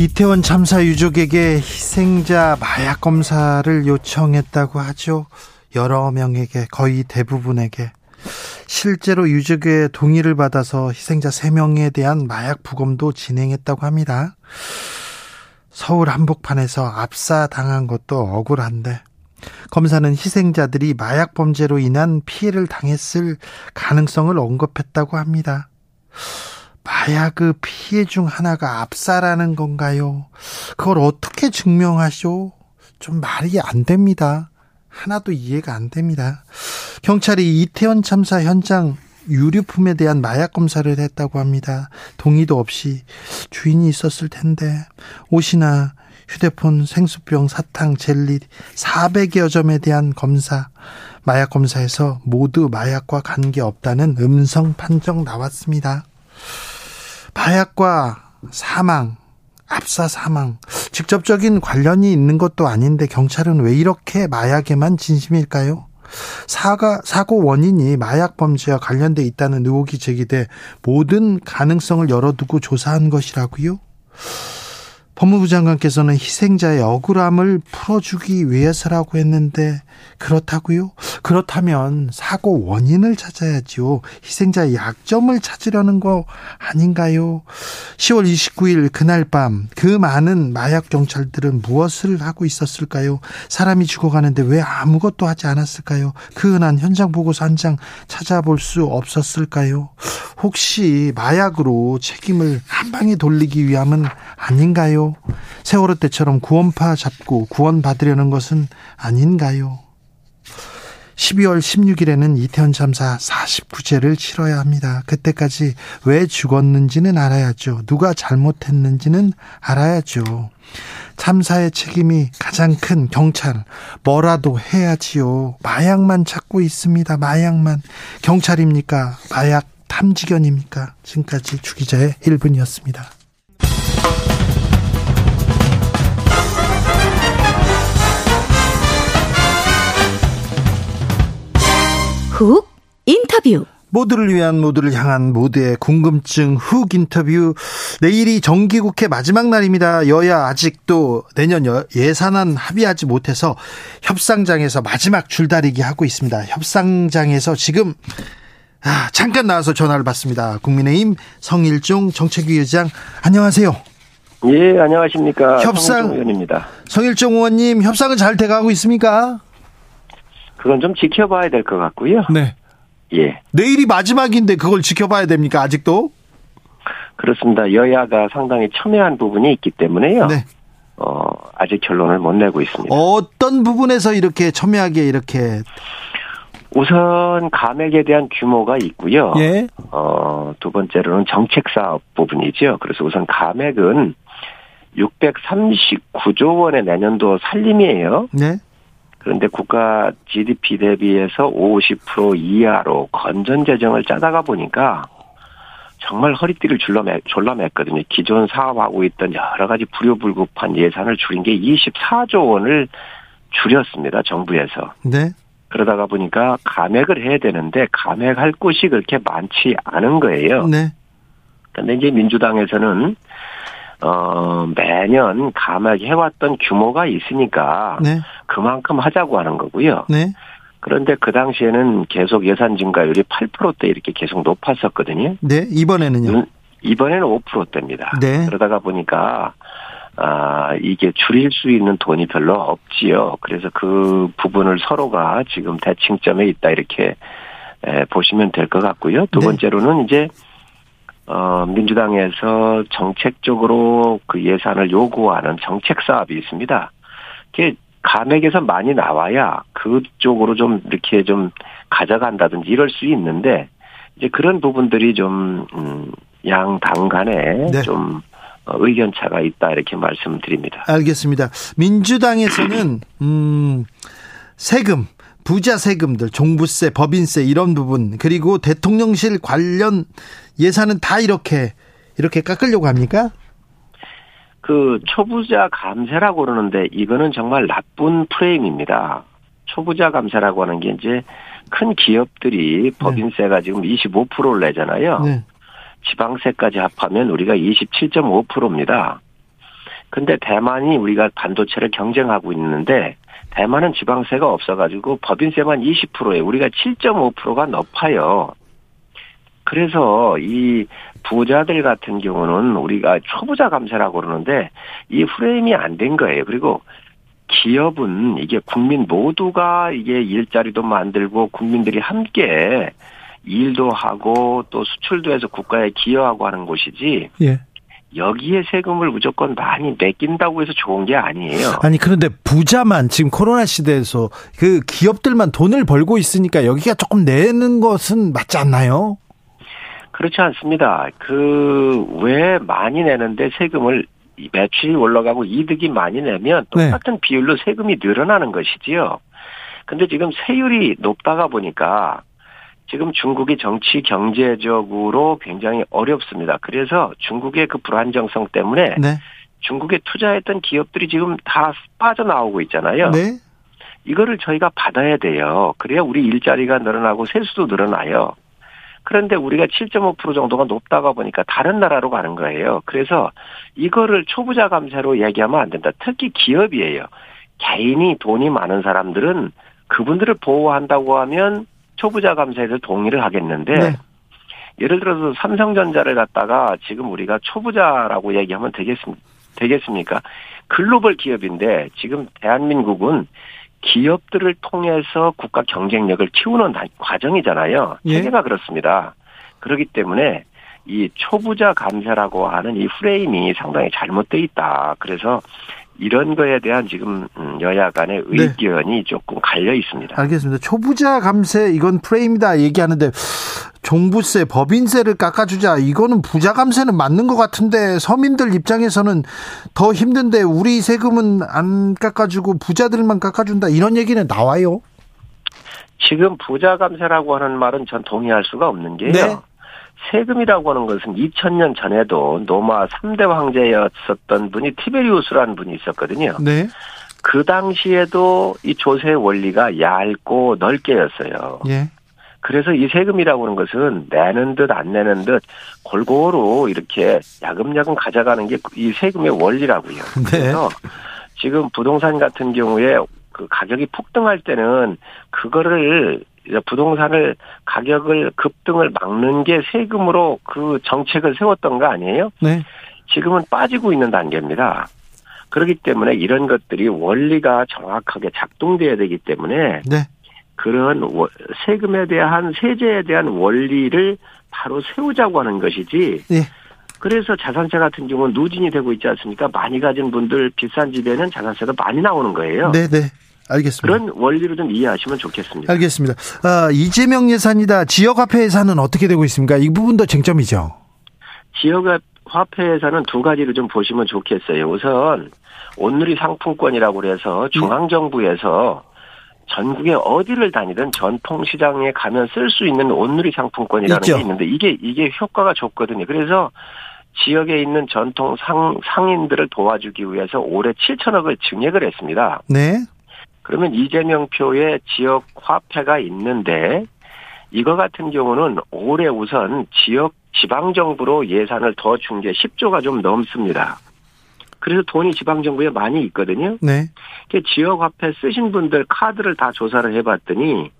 이태원 참사 유족에게 희생자 마약 검사를 요청했다고 하죠. 여러 명에게 거의 대부분에게 실제로 유족의 동의를 받아서 희생자 3명에 대한 마약 부검도 진행했다고 합니다. 서울 한복판에서 압사당한 것도 억울한데 검사는 희생자들이 마약 범죄로 인한 피해를 당했을 가능성을 언급했다고 합니다. 마약의 피해 중 하나가 압사라는 건가요? 그걸 어떻게 증명하쇼? 좀 말이 안 됩니다. 하나도 이해가 안 됩니다. 경찰이 이태원 참사 현장 유류품에 대한 마약 검사를 했다고 합니다. 동의도 없이 주인이 있었을 텐데 옷이나 휴대폰, 생수병, 사탕, 젤리 400여 점에 대한 검사, 마약 검사에서 모두 마약과 관계 없다는 음성 판정 나왔습니다. 마약과 사망, 압사 사망, 직접적인 관련이 있는 것도 아닌데 경찰은 왜 이렇게 마약에만 진심일까요? 사가, 사고 원인이 마약 범죄와 관련돼 있다는 의혹이 제기돼 모든 가능성을 열어두고 조사한 것이라고요? 법무부 장관께서는 희생자의 억울함을 풀어주기 위해서라고 했는데 그렇다고요? 그렇다면 사고 원인을 찾아야지요. 희생자의 약점을 찾으려는 거 아닌가요? 10월 29일 그날 밤 그 많은 마약 경찰들은 무엇을 하고 있었을까요? 사람이 죽어가는데 왜 아무것도 하지 않았을까요? 그 흔한 현장 보고서 한 장 찾아볼 수 없었을까요? 혹시 마약으로 책임을 한 방에 돌리기 위함은 아닌가요? 세월호 때처럼 구원파 잡고 구원받으려는 것은 아닌가요? 12월 16일에는 이태원 참사 49제를 치러야 합니다. 그때까지 왜 죽었는지는 알아야죠. 누가 잘못했는지는 알아야죠. 참사의 책임이 가장 큰 경찰 뭐라도 해야지요. 마약만 찾고 있습니다. 마약만 경찰입니까? 마약 탐지견입니까? 지금까지 주기자의 1분이었습니다. 훅 인터뷰 모두를 위한 모두를 향한 모두의 궁금증 훅 인터뷰 내일이 정기국회 마지막 날입니다. 여야 아직도 내년 예산안 합의하지 못해서 협상장에서 마지막 줄다리기 하고 있습니다. 협상장에서 지금 아, 잠깐 나와서 전화를 받습니다. 국민의힘 성일종 정책위 의장 안녕하세요. 예, 안녕하십니까. 협상 의원입니다. 성일종 의원님 협상은 잘 돼가고 있습니까? 그건 좀 지켜봐야 될 것 같고요. 네. 예. 내일이 마지막인데 그걸 지켜봐야 됩니까? 아직도? 그렇습니다. 여야가 상당히 첨예한 부분이 있기 때문에요. 네. 어, 아직 결론을 못 내고 있습니다. 어떤 부분에서 이렇게 첨예하게 이렇게 우선 감액에 대한 규모가 있고요. 예. 어, 두 번째로는 정책 사업 부분이죠. 그래서 우선 감액은 639조 원의 내년도 살림이에요. 네. 그런데 국가 GDP 대비해서 50% 이하로 건전 재정을 짜다가 보니까 정말 허리띠를 졸라매, 졸라맸거든요. 기존 사업하고 있던 여러 가지 불효불급한 예산을 줄인 게 24조 원을 줄였습니다. 정부에서. 네. 그러다가 보니까 감액을 해야 되는데 감액할 곳이 그렇게 많지 않은 거예요. 네. 그런데 이제 민주당에서는 어 매년 감액 해왔던 규모가 있으니까 네. 그만큼 하자고 하는 거고요. 네. 그런데 그 당시에는 계속 예산 증가율이 8%대 이렇게 계속 높았었거든요. 네. 이번에는요. 음, 이번에는 5%대입니다. 네. 그러다가 보니까 아 이게 줄일 수 있는 돈이 별로 없지요. 그래서 그 부분을 서로가 지금 대칭점에 있다 이렇게 에, 보시면 될 것 같고요. 두 네. 번째로는 이제 어 민주당에서 정책적으로 그 예산을 요구하는 정책 사업이 있습니다. 그게 감액에서 많이 나와야 그쪽으로 좀 이렇게 좀 가져간다든지 이럴 수 있는데 이제 그런 부분들이 좀, 음, 양당 간에 네. 좀, 어, 의견 차가 있다 이렇게 말씀드립니다. 알겠습니다. 민주당에서는 음 세금 부자 세금들, 종부세, 법인세 이런 부분 그리고 대통령실 관련 예산은 다 이렇게 이렇게 깎으려고 합니까? 그 초부자 감세라고 그러는데 이거는 정말 나쁜 프레임입니다. 초부자 감세라고 하는 게 이제 큰 기업들이 법인세가 지금 25%를 내잖아요. 네. 지방세까지 합하면 우리가 27.5%입니다. 근데 대만이 우리가 반도체를 경쟁하고 있는데 대만은 지방세가 없어가지고 법인세만 20%에 우리가 7.5%가 높아요. 그래서 이 부자들 같은 경우는 우리가 초부자 감세라고 그러는데 이 프레임이 안 된 거예요. 그리고 기업은 이게 국민 모두가 이게 일자리도 만들고 국민들이 함께 일도 하고 또 수출도 해서 국가에 기여하고 하는 곳이지. 예. 여기에 세금을 무조건 많이 맡긴다고 해서 좋은 게 아니에요. 아니 그런데 부자만 지금 코로나 시대에서 그 기업들만 돈을 벌고 있으니까 여기가 조금 내는 것은 맞지 않나요? 그렇지 않습니다. 그 왜 많이 내는데 세금을 매출이 올라가고 이득이 많이 내면 똑같은 네. 비율로 세금이 늘어나는 것이지요. 근데 지금 세율이 높다가 보니까 지금 중국이 정치 경제적으로 굉장히 어렵습니다. 그래서 중국의 그 불안정성 때문에 네. 중국에 투자했던 기업들이 지금 다 빠져나오고 있잖아요. 네. 이거를 저희가 받아야 돼요. 그래야 우리 일자리가 늘어나고 세수도 늘어나요. 그런데 우리가 7.5% 정도가 높다가 보니까 다른 나라로 가는 거예요. 그래서 이거를 초부자 감세로 얘기하면 안 된다. 특히 기업이에요. 개인이 돈이 많은 사람들은 그분들을 보호한다고 하면 초부자 감세에서 동의를 하겠는데 네. 예를 들어서 삼성전자를 갖다가 지금 우리가 초부자라고 얘기하면 되겠습, 되겠습니까? 글로벌 기업인데 지금 대한민국은 기업들을 통해서 국가 경쟁력을 키우는 과정이잖아요. 예. 세계가 그렇습니다. 그렇기 때문에 이 초부자 감세라고 하는 이 프레임이 상당히 잘못돼 있다. 그래서 이런 거에 대한 지금 음, 여야 간의 네. 의견이 네. 조금 갈려 있습니다. 알겠습니다. 초부자 감세 이건 프레임이다 얘기하는데 종부세, 법인세를 깎아주자 이거는 부자 감세는 맞는 것 같은데 서민들 입장에서는 더 힘든데 우리 세금은 안 깎아주고 부자들만 깎아준다 이런 얘기는 나와요. 지금 부자 감세라고 하는 말은 전 동의할 수가 없는 게요. 네. 세금이라고 하는 것은 2000년 전에도 노마 3대 황제였었던 분이 티베리우스라는 분이 있었거든요. 네. 그 당시에도 이 조세 원리가 얇고 넓게였어요. 예. 그래서 이 세금이라고 하는 것은 내는 듯 안 내는 듯 골고루 이렇게 야금야금 가져가는 게 이 세금의 원리라고요. 네. 그래서 지금 부동산 같은 경우에 그 가격이 폭등할 때는 그거를 부동산을 가격을 급등을 막는 게 세금으로 그 정책을 세웠던 거 아니에요? 네. 지금은 빠지고 있는 단계입니다. 그렇기 때문에 이런 것들이 원리가 정확하게 작동돼야 되기 때문에 네. 그런 세금에 대한 세제에 대한 원리를 바로 세우자고 하는 것이지. 네. 그래서 자산세 같은 경우는 누진이 되고 있지 않습니까? 많이 가진 분들 비싼 집에는 자산세가 많이 나오는 거예요. 네, 네. 알겠습니다. 그런 원리로 좀 이해하시면 좋겠습니다. 알겠습니다. 아, 이재명 예산이다. 지역화폐 예산은 어떻게 되고 있습니까? 이 부분도 쟁점이죠. 지역화폐 예산은 두 가지를 좀 보시면 좋겠어요. 우선 온누리 상품권이라고 그래서 중앙정부에서 전국에 어디를 다니든 전통시장에 가면 쓸 수 있는 온누리 상품권이라는 있죠. 게 있는데 이게 이게 효과가 좋거든요. 그래서 지역에 있는 전통 상, 상인들을 도와주기 위해서 올해 7천억을 증액을 했습니다. 네. 그러면 이재명 표에 지역 화폐가 있는데 이거 같은 경우는 올해 우선 지역 지방정부로 예산을 더 준 게 10조가 좀 넘습니다. 그래서 돈이 지방정부에 많이 있거든요. 네. 지역 화폐 쓰신 분들 카드를 다 조사를 해봤더니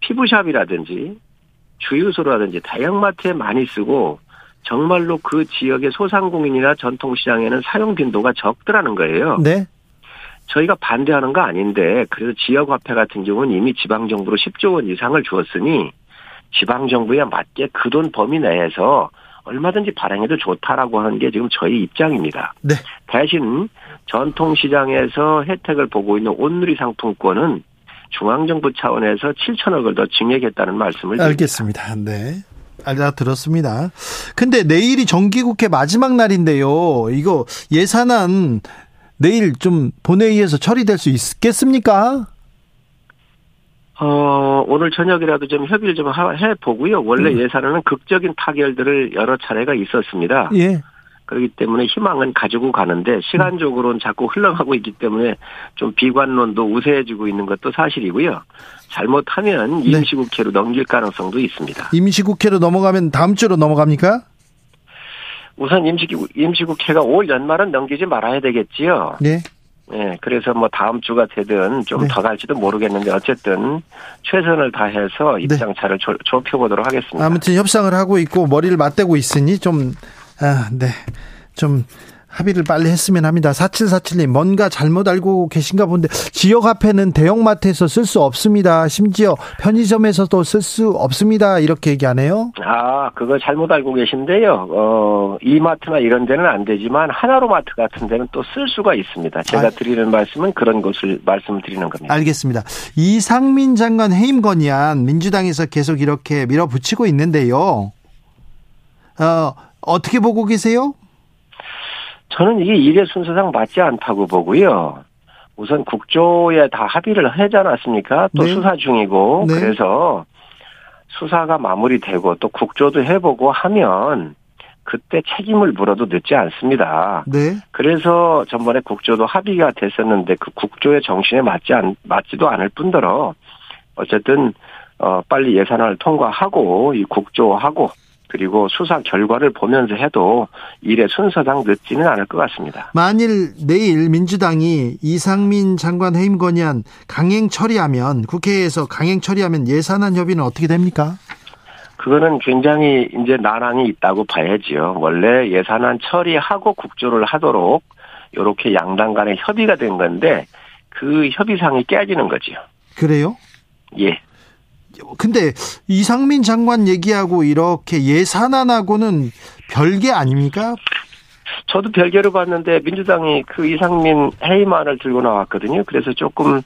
피부샵이라든지 주유소라든지 다양마트에 많이 쓰고 정말로 그 지역의 소상공인이나 전통시장에는 사용 빈도가 적더라는 거예요. 네. 저희가 반대하는 거 아닌데 그래서 지역화폐 같은 경우는 이미 지방정부로 10조 원 이상을 주었으니 지방정부에 맞게 그 돈 범위 내에서 얼마든지 발행해도 좋다라고 하는 게 지금 저희 입장입니다. 네. 대신 전통시장에서 혜택을 보고 있는 온누리 상품권은 중앙정부 차원에서 7천억을 더 증액했다는 말씀을 드립니다. 알겠습니다. 네. 알아들었습니다. 근데 내일이 정기국회 마지막 날인데요. 이거 예산안 내일 좀 본회의에서 처리될 수 있겠습니까? 어, 오늘 저녁이라도 좀 협의를 좀 해 보고요. 원래 음. 예산안은 극적인 타결들을 여러 차례가 있었습니다. 예. 그렇기 때문에 희망은 가지고 가는데 시간적으로는 자꾸 흘러가고 있기 때문에 좀 비관론도 우세해지고 있는 것도 사실이고요. 잘못하면 네. 임시국회로 넘길 가능성도 있습니다. 임시국회로 넘어가면 다음 주로 넘어갑니까? 우선 임시국, 임시국회가 올 연말은 넘기지 말아야 되겠지요. 네. 네, 그래서 뭐 다음 주가 되든 좀더 네. 갈지도 모르겠는데 어쨌든 최선을 다해서 네. 입장차를 네. 좁혀보도록 하겠습니다. 아무튼 협상을 하고 있고 머리를 맞대고 있으니 좀, 아, 네. 좀 합의를 빨리 했으면 합니다. 4747님, 뭔가 잘못 알고 계신가 본데, 지역 화폐는 대형마트에서 쓸 수 없습니다. 심지어 편의점에서도 쓸 수 없습니다. 이렇게 얘기하네요. 아, 그거 잘못 알고 계신데요. 어, 이마트나 이런 데는 안 되지만, 하나로마트 같은 데는 또 쓸 수가 있습니다. 제가 아, 드리는 말씀은 그런 것을 말씀드리는 겁니다. 알겠습니다. 이상민 장관 해임 건의안 민주당에서 계속 이렇게 밀어붙이고 있는데요. 어, 어떻게 보고 계세요? 저는 이게 일의 순서상 맞지 않다고 보고요. 우선 국조에 다 합의를 하지 않았습니까? 또 네. 수사 중이고 네. 그래서 수사가 마무리되고 또 국조도 해보고 하면 그때 책임을 물어도 늦지 않습니다. 네. 그래서 전번에 국조도 합의가 됐었는데 그 국조의 정신에 맞지 않 맞지도 않을 뿐더러 어쨌든 어 빨리 예산안을 통과하고 이 국조하고 그리고 수사 결과를 보면서 해도 일의 순서상 늦지는 않을 것 같습니다. 만일 내일 민주당이 이상민 장관 해임 건의안 강행 처리하면 국회에서 강행 처리하면 예산안 협의는 어떻게 됩니까? 그거는 굉장히 이제 난항이 있다고 봐야지요. 원래 예산안 처리하고 국조를 하도록 이렇게 양당 간에 협의가 된 건데 그 협의상이 깨지는 거죠. 그래요? 예. 근데 이상민 장관 얘기하고 이렇게 예산안하고는 별개 아닙니까? 저도 별개로 봤는데 민주당이 그 이상민 해임안을 들고 나왔거든요. 그래서 조금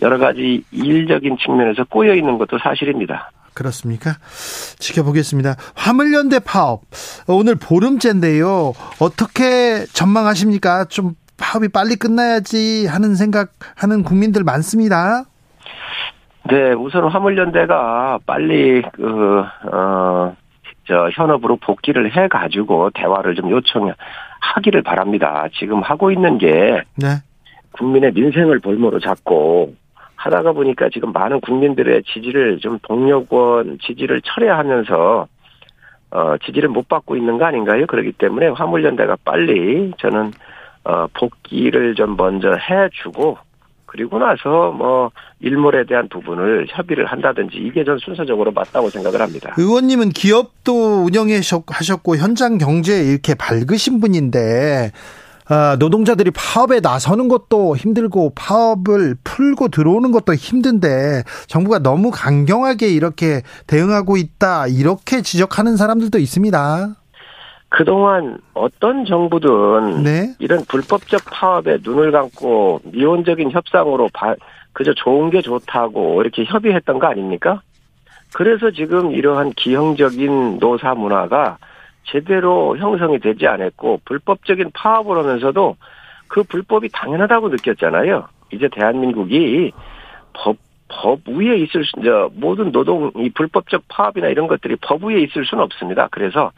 여러 가지 일적인 측면에서 꼬여 있는 것도 사실입니다. 그렇습니까? 지켜보겠습니다. 화물연대 파업 오늘 보름째인데요. 어떻게 전망하십니까? 좀 파업이 빨리 끝나야지 하는 생각하는 국민들 많습니다. 네, 우선 화물연대가 빨리 그, 어, 저 현업으로 복귀를 해 가지고 대화를 좀 요청하기를 바랍니다. 지금 하고 있는 게 네. 국민의 민생을 볼모로 잡고 하다가 보니까 지금 많은 국민들의 지지를 좀 동력원 지지를 철회하면서 어 지지를 못 받고 있는 거 아닌가요? 그렇기 때문에 화물연대가 빨리 저는 어 복귀를 좀 먼저 해주고 그리고 나서 뭐 일몰에 대한 부분을 협의를 한다든지 이게 전 순서적으로 맞다고 생각을 합니다. 의원님은 기업도 운영해 하셨고 현장 경제에 이렇게 밝으신 분인데 아, 노동자들이 파업에 나서는 것도 힘들고 파업을 풀고 들어오는 것도 힘든데 정부가 너무 강경하게 이렇게 대응하고 있다 이렇게 지적하는 사람들도 있습니다. 그동안 어떤 정부든 네. 이런 불법적 파업에 눈을 감고 미온적인 협상으로 바, 그저 좋은 게 좋다고 이렇게 협의했던 거 아닙니까? 그래서 지금 이러한 기형적인 노사 문화가 제대로 형성이 되지 않았고 불법적인 파업을 하면서도 그 불법이 당연하다고 느꼈잖아요. 이제 대한민국이 법, 법 위에 있을 수, 저, 모든 노동, 이 불법적 파업이나 이런 것들이 법 위에 있을 수는 없습니다. 그래서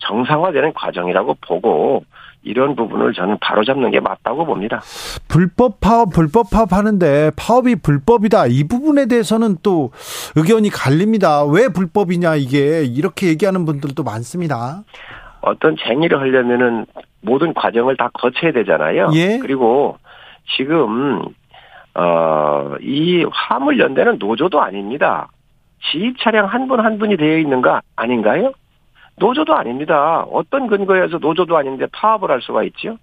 정상화되는 과정이라고 보고 이런 부분을 저는 바로잡는 게 맞다고 봅니다. 불법 파업, 불법 파업 하는데 파업이 불법이다. 이 부분에 대해서는 또 의견이 갈립니다. 왜 불법이냐 이게 이렇게 얘기하는 분들도 많습니다. 어떤 쟁의를 하려면은 모든 과정을 다 거쳐야 되잖아요. 예? 그리고 지금 어, 이 화물 연대는 노조도 아닙니다. 지입 차량 한 분한 한 분이 되어 있는 거 아닌가요? 노조도 아닙니다. 어떤 근거에서 노조도 아닌데 파업을 할 수가 있죠?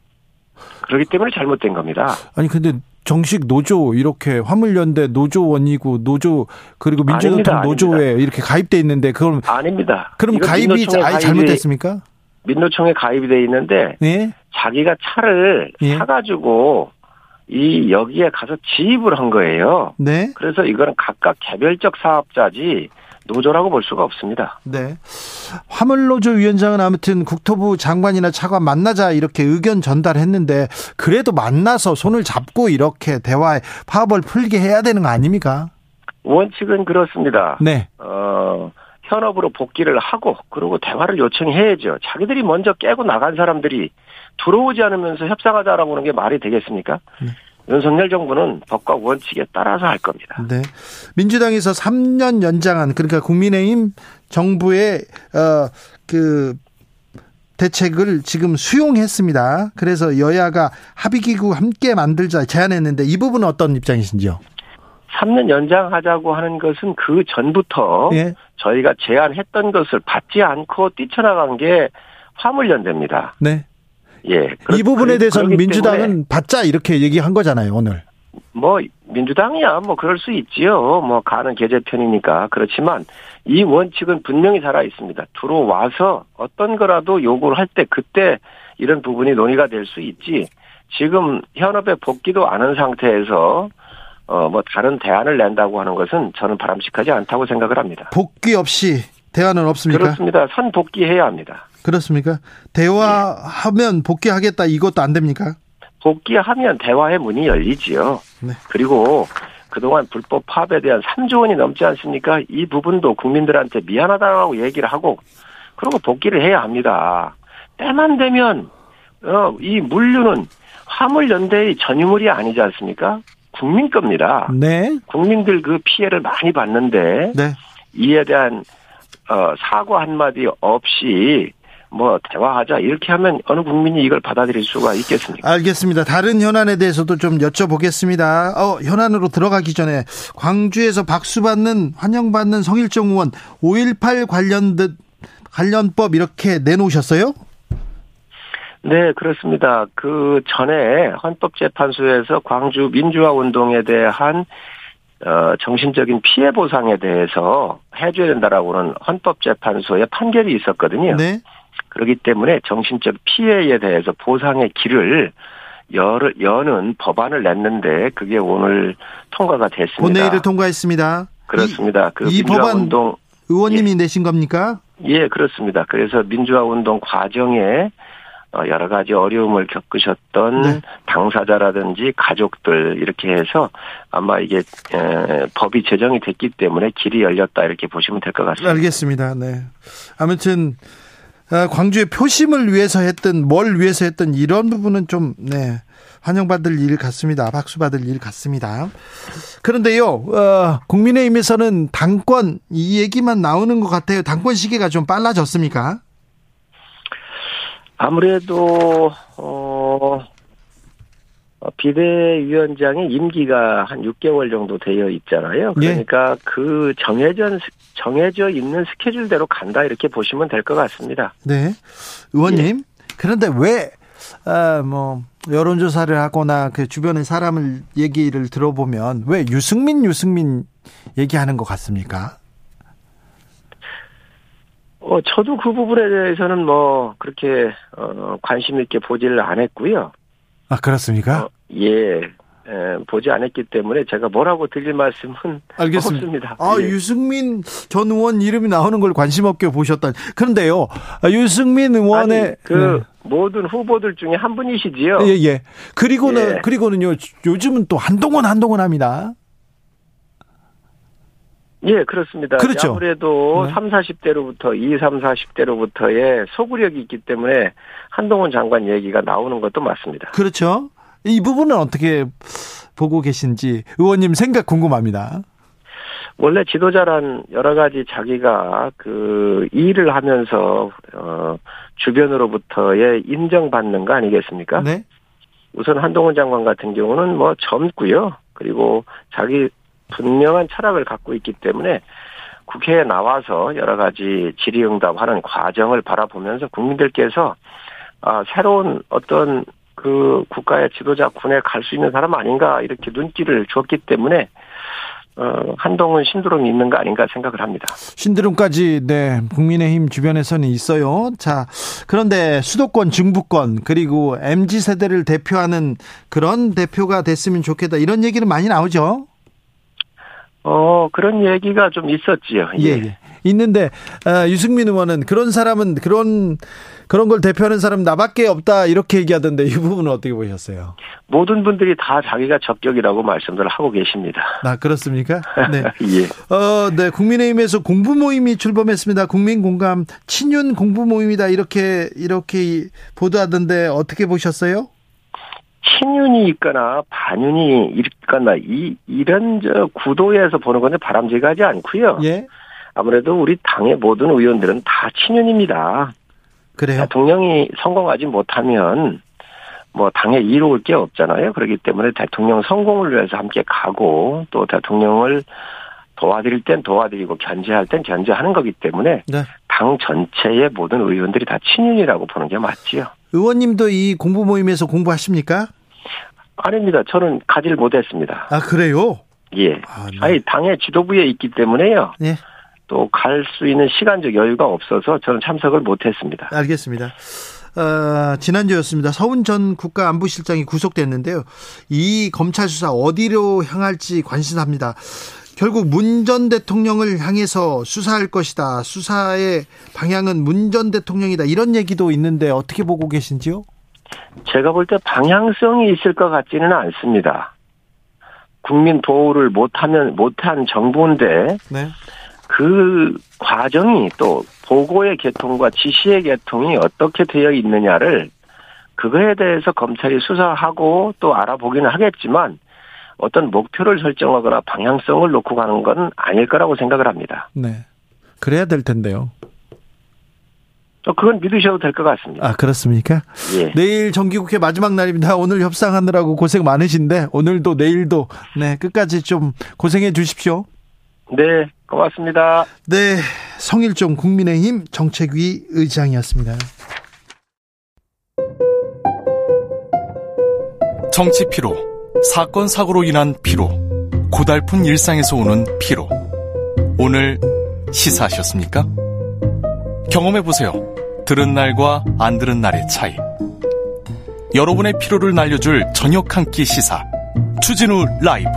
그렇기 때문에 잘못된 겁니다. 아니 근데 정식 노조 이렇게 화물연대 노조원이고 노조 그리고 민주노총 노조에 아닙니다. 이렇게 가입돼 있는데 그럼 아닙니다. 그럼 가입이 아예 잘못됐습니까? 민노총에 가입이 돼 있는데 예? 자기가 차를 예? 사가지고 이 여기에 가서 지입을 한 거예요. 네. 그래서 이거는 각각 개별적 사업자지 노조라고 볼 수가 없습니다. 네. 화물노조 위원장은 아무튼 국토부 장관이나 차관 만나자 이렇게 의견 전달했는데 그래도 만나서 손을 잡고 이렇게 대화에 파업을 풀게 해야 되는 거 아닙니까? 원칙은 그렇습니다. 네. 어, 현업으로 복귀를 하고 그리고 대화를 요청해야죠. 자기들이 먼저 깨고 나간 사람들이 들어오지 않으면서 협상하자라고 하는 게 말이 되겠습니까? 네. 윤석열 정부는 법과 원칙에 따라서 할 겁니다. 네. 민주당에서 3년 연장한 그러니까 국민의힘 정부의 어 그 대책을 지금 수용했습니다. 그래서 여야가 합의기구 함께 만들자 제안했는데 이 부분은 어떤 입장이신지요? 3년 연장하자고 하는 것은 그 전부터 예. 저희가 제안했던 것을 받지 않고 뛰쳐나간 게 화물연대입니다. 네. 예. 이 부분에 대해서는 민주당은 받자 이렇게 얘기한 거잖아요, 오늘. 뭐 민주당이야 뭐 그럴 수 있지요. 뭐 가는 계제편이니까 그렇지만 이 원칙은 분명히 살아 있습니다. 들어와서 어떤 거라도 요구를 할 때 그때 이런 부분이 논의가 될 수 있지. 지금 현업에 복귀도 않은 상태에서 어 뭐 다른 대안을 낸다고 하는 것은 저는 바람직하지 않다고 생각을 합니다. 복귀 없이 대안은 없습니까? 그렇습니다. 선 복귀해야 합니다. 그렇습니까? 대화하면 복귀하겠다 이것도 안 됩니까? 복귀하면 대화의 문이 열리지요. 네. 그리고 그동안 불법 파업에 대한 3조 원이 넘지 않습니까? 이 부분도 국민들한테 미안하다고 얘기를 하고 그리고 복귀를 해야 합니다. 때만 되면 어, 이 물류는 화물연대의 전유물이 아니지 않습니까? 국민 겁니다. 네. 국민들 그 피해를 많이 받는데 네. 이에 대한 어, 사과 한마디 없이 뭐 대화하자 이렇게 하면 어느 국민이 이걸 받아들일 수가 있겠습니까? 알겠습니다. 다른 현안에 대해서도 좀 여쭤보겠습니다. 어, 현안으로 들어가기 전에 광주에서 박수받는 환영받는 성일정 의원 5.18 관련 관련법 이렇게 내놓으셨어요? 네, 그렇습니다. 그 전에 헌법재판소에서 광주 민주화 운동에 대한 어, 정신적인 피해 보상에 대해서 해줘야 된다라고는 헌법재판소의 판결이 있었거든요. 네. 그렇기 때문에 정신적 피해에 대해서 보상의 길을 열, 여는 법안을 냈는데 그게 오늘 통과가 됐습니다. 본회의를 통과했습니다. 그렇습니다. 이, 그 이 법안 운동 의원님이 예. 내신 겁니까? 예, 그렇습니다. 그래서 민주화 운동 과정에 어, 여러 가지 어려움을 겪으셨던 네. 당사자라든지 가족들 이렇게 해서 아마 이게 에, 법이 제정이 됐기 때문에 길이 열렸다 이렇게 보시면 될 것 같습니다. 알겠습니다. 네. 아무튼 아, 광주의 표심을 위해서 했던 뭘 위해서 했던 이런 부분은 좀 네. 환영받을 일 같습니다. 박수 받을 일 같습니다. 그런데요, 어, 국민의힘에서는 당권 이 얘기만 나오는 것 같아요. 당권 시기가 좀 빨라졌습니까? 아무래도 어 어, 비대위원장의 임기가 한 6개월 정도 되어 있잖아요. 예. 그러니까 예. 그 정해져 정해져 있는 스케줄대로 간다 이렇게 보시면 될 것 같습니다. 네, 의원님. 예. 그런데 왜 아, 뭐 여론조사를 하거나 그 주변의 사람을 얘기를 들어보면 왜 유승민 유승민 얘기하는 것 같습니까? 어, 저도 그 부분에 대해서는 뭐 그렇게 어, 관심 있게 보지를 안 했고요. 아 그렇습니까? 어, 예. 에, 보지 않았기 때문에 제가 뭐라고 드릴 말씀은 알겠습니다. 없습니다. 아 예. 유승민 전 의원 이름이 나오는 걸 관심 없게 보셨다. 그런데요, 아, 유승민 의원의 아니, 그 네. 모든 후보들 중에 한 분이시지요. 예 예. 그리고는 예. 그리고는요, 요즘은 또 한동훈 한동훈 합니다. 예, 그렇습니다. 그렇죠. 아무래도 네. 3, 40대로부터 2, 3, 40대로부터의 소구력이 있기 때문에 한동훈 장관 얘기가 나오는 것도 맞습니다. 그렇죠. 이 부분은 어떻게 보고 계신지 의원님 생각 궁금합니다. 원래 지도자란 여러 가지 자기가 그 일을 하면서 어 주변으로부터의 인정받는 거 아니겠습니까? 네. 우선 한동훈 장관 같은 경우는 뭐 젊고요. 그리고 자기 분명한 철학을 갖고 있기 때문에 국회에 나와서 여러 가지 질의응답하는 과정을 바라보면서 국민들께서 아, 새로운 어떤 그 국가의 지도자 군에 갈 수 있는 사람 아닌가 이렇게 눈길을 줬기 때문에 어, 한동훈 신드롬이 있는 거 아닌가 생각을 합니다. 신드롬까지 네 국민의힘 주변에서는 있어요. 자 그런데 수도권 중부권 그리고 mz 세대를 대표하는 그런 대표가 됐으면 좋겠다 이런 얘기는 많이 나오죠. 어, 그런 얘기가 좀 있었지요. 예, 예. 있는데 아, 유승민 의원은 그런 사람은 그런 그런 걸 대표하는 사람 나밖에 없다 이렇게 얘기하던데 이 부분은 어떻게 보셨어요? 모든 분들이 다 자기가 적격이라고 말씀들 하고 계십니다. 아 그렇습니까? 네. 예. 어, 네. 국민의힘에서 공부 모임이 출범했습니다. 국민 공감 친윤 공부 모임이다 이렇게 이렇게 보도하던데 어떻게 보셨어요? 친윤이 있거나 반윤이 있거나 이 이런 저 구도에서 보는 건데 바람직하지 않고요. 예. 아무래도 우리 당의 모든 의원들은 다 친윤입니다. 그래요? 대통령이 성공하지 못하면 뭐 당에 이로울 게 없잖아요. 그렇기 때문에 대통령 성공을 위해서 함께 가고 또 대통령을 도와드릴 땐 도와드리고 견제할 땐 견제하는 거기 때문에 네. 당 전체의 모든 의원들이 다 친윤이라고 보는 게 맞지요. 의원님도 이 공부 모임에서 공부하십니까? 아닙니다. 저는 가지를 못했습니다. 아 그래요? 예. 아, 네. 아니 당의 지도부에 있기 때문에요. 예. 또 갈 수 있는 시간적 여유가 없어서 저는 참석을 못했습니다. 알겠습니다. 어, 지난주였습니다. 서훈 전 국가안보실장이 구속됐는데요. 이 검찰 수사 어디로 향할지 관심합니다. 결국 문 전 대통령을 향해서 수사할 것이다. 수사의 방향은 문 전 대통령이다. 이런 얘기도 있는데 어떻게 보고 계신지요? 제가 볼 때 방향성이 있을 것 같지는 않습니다. 국민 보호를 못하면 못한 정부인데 네. 그 과정이 또 보고의 개통과 지시의 개통이 어떻게 되어 있느냐를 그거에 대해서 검찰이 수사하고 또 알아보기는 하겠지만 어떤 목표를 설정하거나 방향성을 놓고 가는 건 아닐 거라고 생각을 합니다. 네. 그래야 될 텐데요. 또 그건 믿으셔도 될 것 같습니다. 아, 그렇습니까? 예. 내일 정기국회 마지막 날입니다. 오늘 협상하느라고 고생 많으신데 오늘도 내일도 네, 끝까지 좀 고생해 주십시오. 네, 고맙습니다. 네, 성일종 국민의힘 정책위 의장이었습니다. 정치 피로, 사건 사고로 인한 피로, 고달픈 일상에서 오는 피로. 오늘 시사하셨습니까? 경험해 보세요. 들은 날과 안 들은 날의 차이. 여러분의 피로를 날려줄 저녁 한 끼 시사. 추진우 라이브.